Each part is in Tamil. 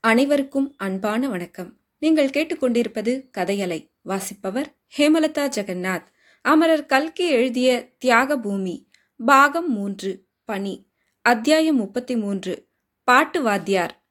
அனைவருக்கும் அன்பான வணக்கம். நீங்கள் கேட்டுக்கொண்டிருப்பது கதையலை வாசிப்பவர் ஹேமலதா ஜெகநாத். அமரர் கல்கி எழுதிய தியாக பூமி பாகம் மூன்று பணி அத்தியாயம் முப்பத்தி மூன்று பாட்டு வாத்தியார்.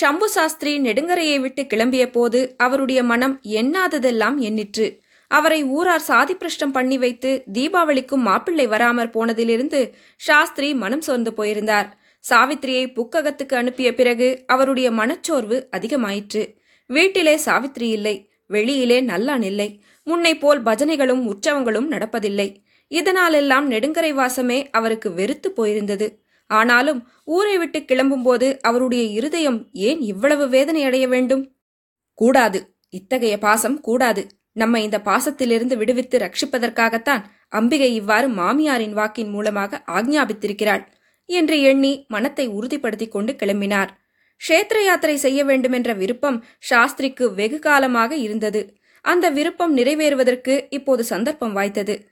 ஷம்பு சாஸ்திரி நெடுங்கரையை விட்டு கிளம்பிய போது அவருடைய மனம் எண்ணாததெல்லாம் எண்ணிற்று. அவரை ஊரார் சாதி பிரஷ்டம் பண்ணி வைத்து தீபாவளிக்கும் மாப்பிள்ளை வராமற் போனதிலிருந்து சாஸ்திரி மனம் சோர்ந்து போயிருந்தார். சாவித்திரியை புக்ககத்துக்கு அனுப்பிய பிறகு அவருடைய மனச்சோர்வு அதிகமாயிற்று. வீட்டிலே சாவித்திரி இல்லை. வெளியிலே நல்லான் இல்லை. முன்னை போல் பஜனைகளும் உற்சவங்களும் நடப்பதில்லை. இதனாலெல்லாம் நெடுங்கரை வாசமே அவருக்கு வெறுத்து போயிருந்தது. ஆனாலும் ஊரை விட்டு கிளம்பும்போது அவருடைய இருதயம் ஏன் இவ்வளவு வேதனை அடைய வேண்டும்? கூடாது. இத்தகைய பாசம் கூடாது. நம்ம இந்த பாசத்திலிருந்து விடுவித்து ரட்சிப்பதற்காகத்தான் அம்பிகை இவ்வாறு மாமியாரின் வாக்கின் மூலமாக ஆக்ஞாபித்திருக்கிறாள். என்று எண்ணி மனத்தை உறுதிப்படுத்திக் கொண்டு கிளம்பினார். க்ஷேத்திர யாத்திரை செய்ய வேண்டுமென்ற விருப்பம் சாஸ்திரிக்கு வெகு காலமாக இருந்தது. அந்த விருப்பம் நிறைவேறுவதற்கு இப்போது சந்தர்ப்பம் வாய்த்தது.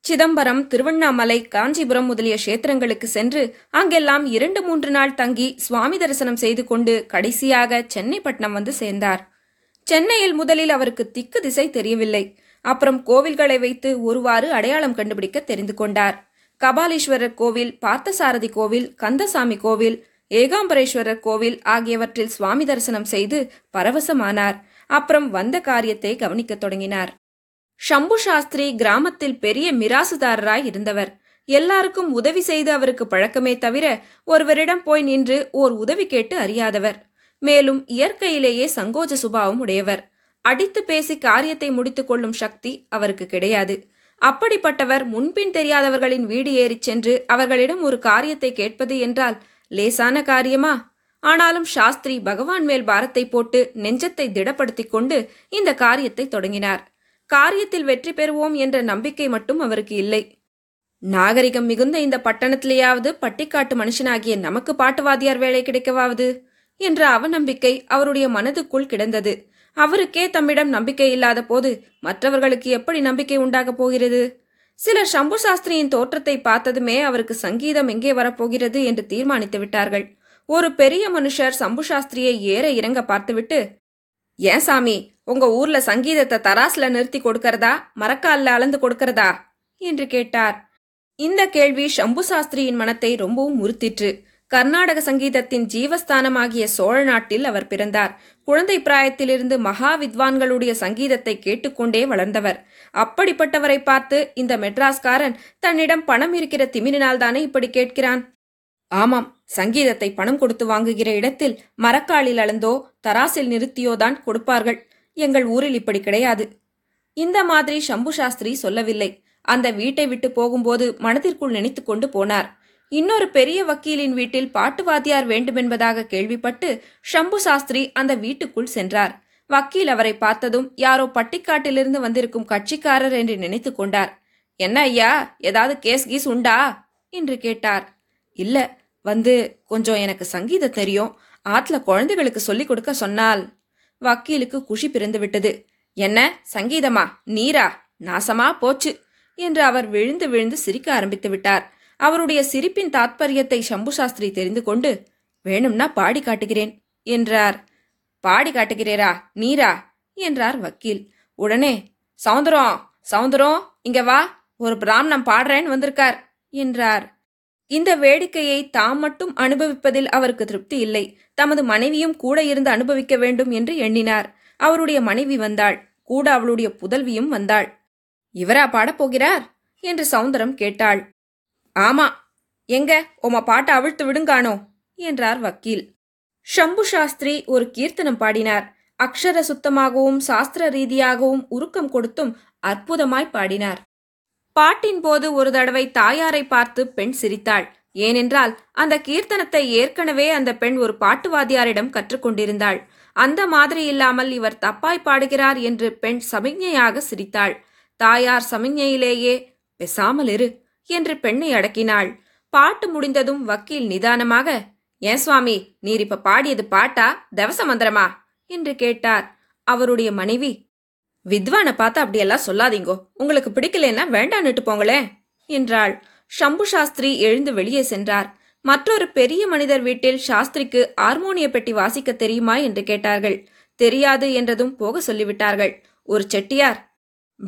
சிதம்பரம் திருவண்ணாமலை காஞ்சிபுரம் முதலிய கஷேத்திரங்களுக்கு சென்று அங்கெல்லாம் இரண்டு மூன்று நாள் தங்கி சுவாமி தரிசனம் செய்து கொண்டு கடைசியாக சென்னைப்பட்டினம் வந்து சேர்ந்தார். சென்னையில் முதலில் அவருக்கு திக்கு திசை தெரியவில்லை. அப்புறம் கோவில்களை வைத்து ஒருவாறு அடையாளம் கண்டுபிடிக்க தெரிந்து கொண்டார். கபாலீஸ்வரர் கோவில் பார்த்தசாரதி கோவில் கந்தசாமி கோவில் ஏகாம்பரேஸ்வரர் கோவில் ஆகியவற்றில் சுவாமி தரிசனம் செய்து பரவசமானார். அப்புறம் வந்த காரியத்தை கவனிக்கத் தொடங்கினார். ஷம்பு சாஸ்திரி கிராமத்தில் பெரிய மிராசுதாரராய் இருந்தவர். எல்லாருக்கும் உதவி செய்து அவருக்கு பழக்கமே தவிர ஒருவரிடம் போய் நின்று ஓர் உதவி கேட்டு அறியாதவர். மேலும் இயற்கையிலேயே சங்கோஜ சுபாவம் உடையவர். அடித்து பேசி காரியத்தை முடித்துக் கொள்ளும் சக்தி அவருக்கு கிடையாது. அப்படிப்பட்டவர் முன்பின் தெரியாதவர்களின் வீடு ஏறிச் சென்று அவர்களிடம் ஒரு காரியத்தை கேட்பது என்றால் லேசான காரியமா? ஆனாலும் சாஸ்திரி பகவான் மேல் பாரத்தை போட்டு நெஞ்சத்தை திடப்படுத்திக் கொண்டு இந்த காரியத்தை தொடங்கினார். காரியத்தில் வெற்றி பெறுவோம் என்ற நம்பிக்கை மட்டும் அவருக்கு இல்லை. நாகரிகம் மிகுந்த இந்த பட்டணத்திலேயாவது பட்டிக்காட்டு மனுஷனாகிய நமக்கு பாட்டுவாதியார் வேலை கிடைக்கவாவது? என்ற அவநம்பிக்கை அவருடைய மனதுக்குள் கிடந்தது. அவருக்கே தம்மிடம் நம்பிக்கை இல்லாத போது மற்றவர்களுக்கு எப்படி நம்பிக்கை உண்டாகப் போகிறது? சிலர் சம்பு சாஸ்திரியின் தோற்றத்தை பார்த்ததுமே அவருக்கு சங்கீதம் எங்கே வரப்போகிறது என்று தீர்மானித்து விட்டார்கள். ஒரு பெரிய மனுஷர் சம்பு சாஸ்திரியை ஏற இறங்க பார்த்துவிட்டு ஏன் சாமி உங்க ஊர்ல சங்கீதத்தை தராசுல நிறுத்தி கொடுக்கறதா? மரக்கால்ல அளந்து கொடுக்கறதா? என்று கேட்டார். இந்த கேள்வி சம்பு சாஸ்திரியின் மனத்தை ரொம்பவும் உறுத்திற்று. கர்நாடக சங்கீதத்தின் ஜீவஸ்தானமாகிய சோழ நாட்டில் அவர் பிறந்தார். குழந்தை பிராயத்திலிருந்து மகா வித்வான்களுடைய சங்கீதத்தை கேட்டுக்கொண்டே வளர்ந்தவர். அப்படிப்பட்டவரை பார்த்து இந்த மெட்ராஸ்காரன் தன்னிடம் பணம் இருக்கிற திமிரினால்தானே இப்படி கேட்கிறான்? ஆமாம் சங்கீதத்தை பணம் கொடுத்து வாங்குகிற இடத்தில் மரக்காலில் அளந்தோ தராசில் நிறுத்தியோதான் கொடுப்பார்கள். எங்கள் ஊரில் இப்படி கிடையாது. இந்த மாதிரி சம்பு சாஸ்திரி சொல்லவில்லை. அந்த வீட்டை விட்டு போகும்போது மனதிற்குள் நினைத்து கொண்டு போனார். இன்னொரு பெரிய வக்கீலின் வீட்டில் பாட்டு வாத்தியார் வேண்டுமென்பதாக கேள்விப்பட்டு ஷம்பு சாஸ்திரி அந்த வீட்டுக்குள் சென்றார். வக்கீல் அவரை பார்த்ததும் யாரோ பட்டிக்காட்டிலிருந்து வந்திருக்கும் கட்சிக்காரர் என்று நினைத்து கொண்டார். என்ன ஐயா ஏதாவது கேஸ் கீஸ் உண்டா? என்று கேட்டார். இல்ல வந்து கொஞ்சம் எனக்கு சங்கீதம் தெரியும். ஆத்துல குழந்தைகளுக்கு சொல்லிக் கொடுக்க சொன்னால். வக்கீலுக்கு குஷி பிறந்து விட்டது. என்ன சங்கீதமா? நீரா? நாசமா போச்சு? என்று அவர் விழுந்து விழுந்து சிரிக்க ஆரம்பித்து விட்டார். அவருடைய சிரிப்பின் தாத்பரியத்தை சம்பு சாஸ்திரி தெரிந்து கொண்டு வேணும்னா பாடி காட்டுகிறேன் என்றார். பாடி காட்டுகிறேரா நீரா? என்றார் வக்கீல். உடனே சவுந்தரம் சவுந்தரம் இங்க வா ஒரு பிராமணம் பாடுறேன்னு வந்திருக்கார் என்றார். இந்த வேடிக்கையை தாம் மட்டும் அனுபவிப்பதில் அவருக்கு திருப்தி இல்லை. தமது மனைவியும் கூட இருந்து அனுபவிக்க வேண்டும் என்று எண்ணினார். அவருடைய மனைவி வந்தாள். கூட அவளுடைய புதல்வியும் வந்தாள். இவரா பாடப் போகிறார்? என்று சவுந்தரம் கேட்டாள். ஆமா. எங்க? உமா பாட்டை அவிழ்த்து விடுங்கானோ? என்றார் வக்கீல். ஷம்பு சாஸ்திரி ஒரு கீர்த்தனம் பாடினார். அக்ஷர சுத்தமாகவும் சாஸ்திர ரீதியாகவும் உருக்கம் கொடுத்தும் அற்புதமாய் பாடினார். பாட்டின் போது ஒரு தடவை தாயாரை பார்த்து பெண் சிரித்தாள். ஏனென்றால் அந்த கீர்த்தனத்தை ஏற்கனவே அந்த பெண் ஒரு பாட்டுவாதியாரிடம் கற்றுக்கொண்டிருந்தாள் அந்த மாதிரி இல்லாமல் இவர் தப்பாய் பாடுகிறார் என்று பெண் சமிக்ஞையாக சிரித்தாள். தாயார் சமிக்ஞையிலேயே பெசாமல் இரு. என்று பெண்ணை அடக்கினாள். பாட்டு முடிந்ததும் வக்கீல் நிதானமாக ஏன் சுவாமி நீர் இப்ப பாடியது பாட்டா தவச மந்திரமா? என்று கேட்டார். அவருடைய மனைவி வித்வானை பார்த்து அப்படியெல்லாம் சொல்லாதீங்கோ. உங்களுக்கு பிடிக்கலன்னா வேண்டான்னுட்டு போங்களே என்றாள். ஷம்பு சாஸ்திரி எழுந்து வெளியே சென்றார். மற்றொரு பெரிய மனிதர் வீட்டில் சாஸ்திரிக்கு ஹார்மோனிய பெட்டி வாசிக்க தெரியுமா என்று கேட்டார்கள். தெரியாது என்றதும் போக சொல்லிவிட்டார்கள். ஒரு செட்டியார்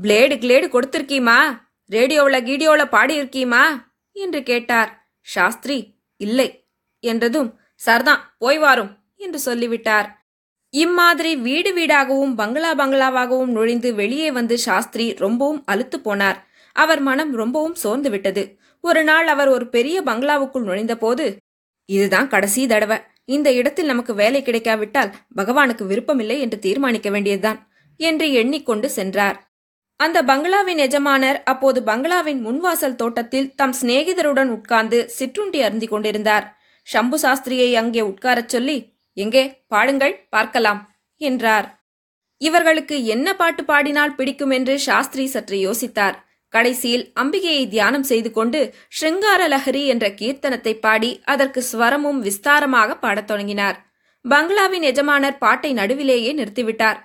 பிளேடு கிளேடு கொடுத்திருக்கீமா? ரேடியோவில் கீடியோவில் பாடியிருக்கீமா? என்று கேட்டார். சாஸ்திரி இல்லை என்றதும் சர்தான் போய் வாரும் என்று சொல்லிவிட்டார். இம்மாதிரி வீடு வீடாகவும் பங்களா பங்களாவாகவும் நுழைந்து வெளியே வந்து சாஸ்திரி ரொம்பவும் அலுத்து போனார். அவர் மனம் ரொம்பவும் சோர்ந்து விட்டது. ஒரு நாள் அவர் ஒரு பெரிய பங்களாவுக்குள் நுழைந்தபோது இதுதான் கடைசி தடவை. இந்த இடத்தில் நமக்கு வேலை கிடைக்காவிட்டால் பகவானுக்கு விருப்பமில்லை என்று தீர்மானிக்க வேண்டியதுதான் என்று எண்ணிக்கொண்டு சென்றார். அந்த பங்களாவின் எஜமானர் அப்போது பங்களாவின் முன்வாசல் தோட்டத்தில் தம் சிநேகிதருடன் உட்கார்ந்து சிற்றுண்டி அருந்தி கொண்டிருந்தார். சம்பு சாஸ்திரியை அங்கே உட்காரச் சொல்லி எங்கே? பாடுங்கள் பார்க்கலாம் என்றார். இவர்களுக்கு என்ன பாட்டு பாடினால் பிடிக்கும் என்று சாஸ்திரி சற்று யோசித்தார். கடைசியில் அம்பிகையை தியானம் செய்து கொண்டு ஸ்ருங்கார லஹரி என்ற கீர்த்தனத்தை பாடி அதற்கு ஸ்வரமும் விஸ்தாரமாக பாடத் தொடங்கினார். பங்களாவின் எஜமானர் பாட்டை நடுவிலேயே நிறுத்திவிட்டார்.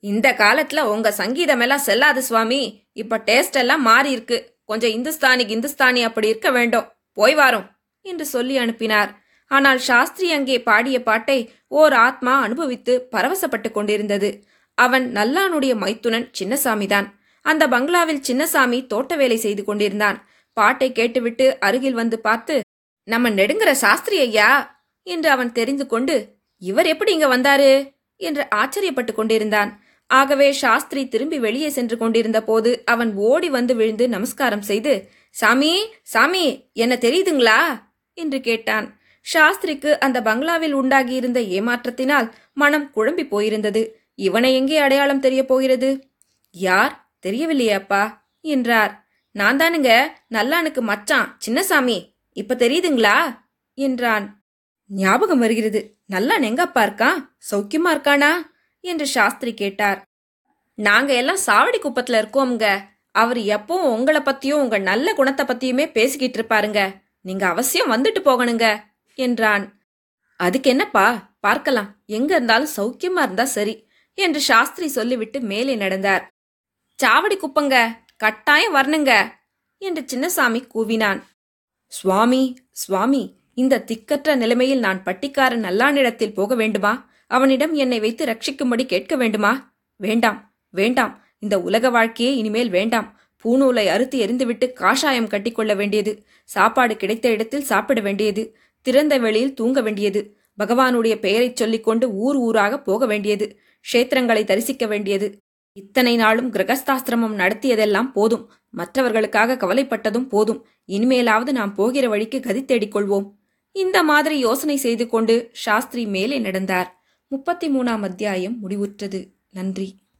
இந்த காலத்துல உங்க சங்கீதம் எல்லாம் செல்லாது சுவாமி. இப்ப டேஸ்ட் எல்லாம் மாறி இருக்கு. கொஞ்சம் இந்துஸ்தானி கிந்துஸ்தானி அப்படி இருக்க வேண்டும். போய் வாரும் என்று சொல்லி அனுப்பினார். ஆனால் சாஸ்திரி அங்கே பாடிய பாட்டை ஓர் ஆத்மா அனுபவித்து பரவசப்பட்டு கொண்டிருந்தது. அவன் நல்லானுடைய மைத்துனன் சின்னசாமிதான். அந்த பங்களாவில் சின்னசாமி தோட்ட வேலை செய்து கொண்டிருந்தான். பாட்டை கேட்டுவிட்டு அருகில் வந்து பார்த்து நம்ம நெடுங்கிற சாஸ்திரி ஐயா என்று அவன் தெரிந்து கொண்டு இவர் எப்படி இங்க வந்தாரு? என்று ஆச்சரியப்பட்டு கொண்டிருந்தான். ஆகவே சாஸ்திரி திரும்பி வெளியே சென்று கொண்டிருந்த போது அவன் ஓடி வந்து விழுந்து நமஸ்காரம் செய்து சாமி சாமி என்ன தெரியுதுங்களா? என்று கேட்டான். சாஸ்திரிக்கு அந்த பங்களாவில் உண்டாகியிருந்த ஏமாற்றத்தினால் மனம் குழம்பி போயிருந்தது. இவனை எங்கே அடையாளம் தெரியப் போகிறது? யார்? தெரியவில்லையே அப்பா என்றார். நான் தானுங்க நல்லானுக்கு மச்சான் சின்னசாமி இப்ப தெரியுதுங்களா? என்றான். ஞாபகம் வருகிறது. நல்லான் எங்கப்பா இருக்கான் சௌக்கியமா இருக்கானா? என்று சாஸ்திரி கேட்டார். நாங்க எல்லாம் சாவடி குப்பத்துல இருக்கோம்ங்க. அவர் எப்பவும் உங்களை பத்தியும் உங்க நல்ல குணத்தை பத்தியுமே பேசிக்கிட்டு இருப்பாருங்க. நீங்க அவசியம் வந்துட்டு போகணுங்க என்றான். அதுக்கு என்னப்பா பார்க்கலாம். எங்க இருந்தாலும் சௌக்கியமா இருந்தா சரி என்று சாஸ்திரி சொல்லிவிட்டு மேலே நடந்தார். சாவடி குப்பங்க கட்டாயம் வரணுங்க என்று சின்னசாமி கூவினான். சுவாமி சுவாமி இந்த திக்கற்ற நிலைமையில் நான் பட்டிக்காரன் நல்லானிடத்தில் போக வேண்டுமா? அவனிடம் என்னை வைத்து ரட்சிக்கும்படி கேட்க வேண்டுமா? வேண்டாம் வேண்டாம். இந்த உலக வாழ்க்கையே இனிமேல் வேண்டாம். பூநூலை அறுத்து எரிந்துவிட்டு காஷாயம் கட்டிக்கொள்ள வேண்டியது. சாப்பாடு கிடைத்த இடத்தில் சாப்பிட வேண்டியது. திறந்த வெளியில் தூங்க வேண்டியது. பகவானுடைய பெயரைச் சொல்லிக்கொண்டு ஊர் ஊராக போக வேண்டியது. க்ஷேத்திரங்களை தரிசிக்க வேண்டியது. இத்தனை நாளும் கிரகஸ்தாசிரமம் நடத்தியதெல்லாம் போதும். மற்றவர்களுக்காக கவலைப்பட்டதும் போதும். இனிமேலாவது நாம் போகிற வழிக்கு கதி தேடிக்கொள்வோம். இந்த மாதிரி யோசனை செய்து கொண்டு சாஸ்திரி மேலே நடந்தார். முப்பத்தி மூணாம் அத்தியாயம் முடிவுற்றது. நன்றி.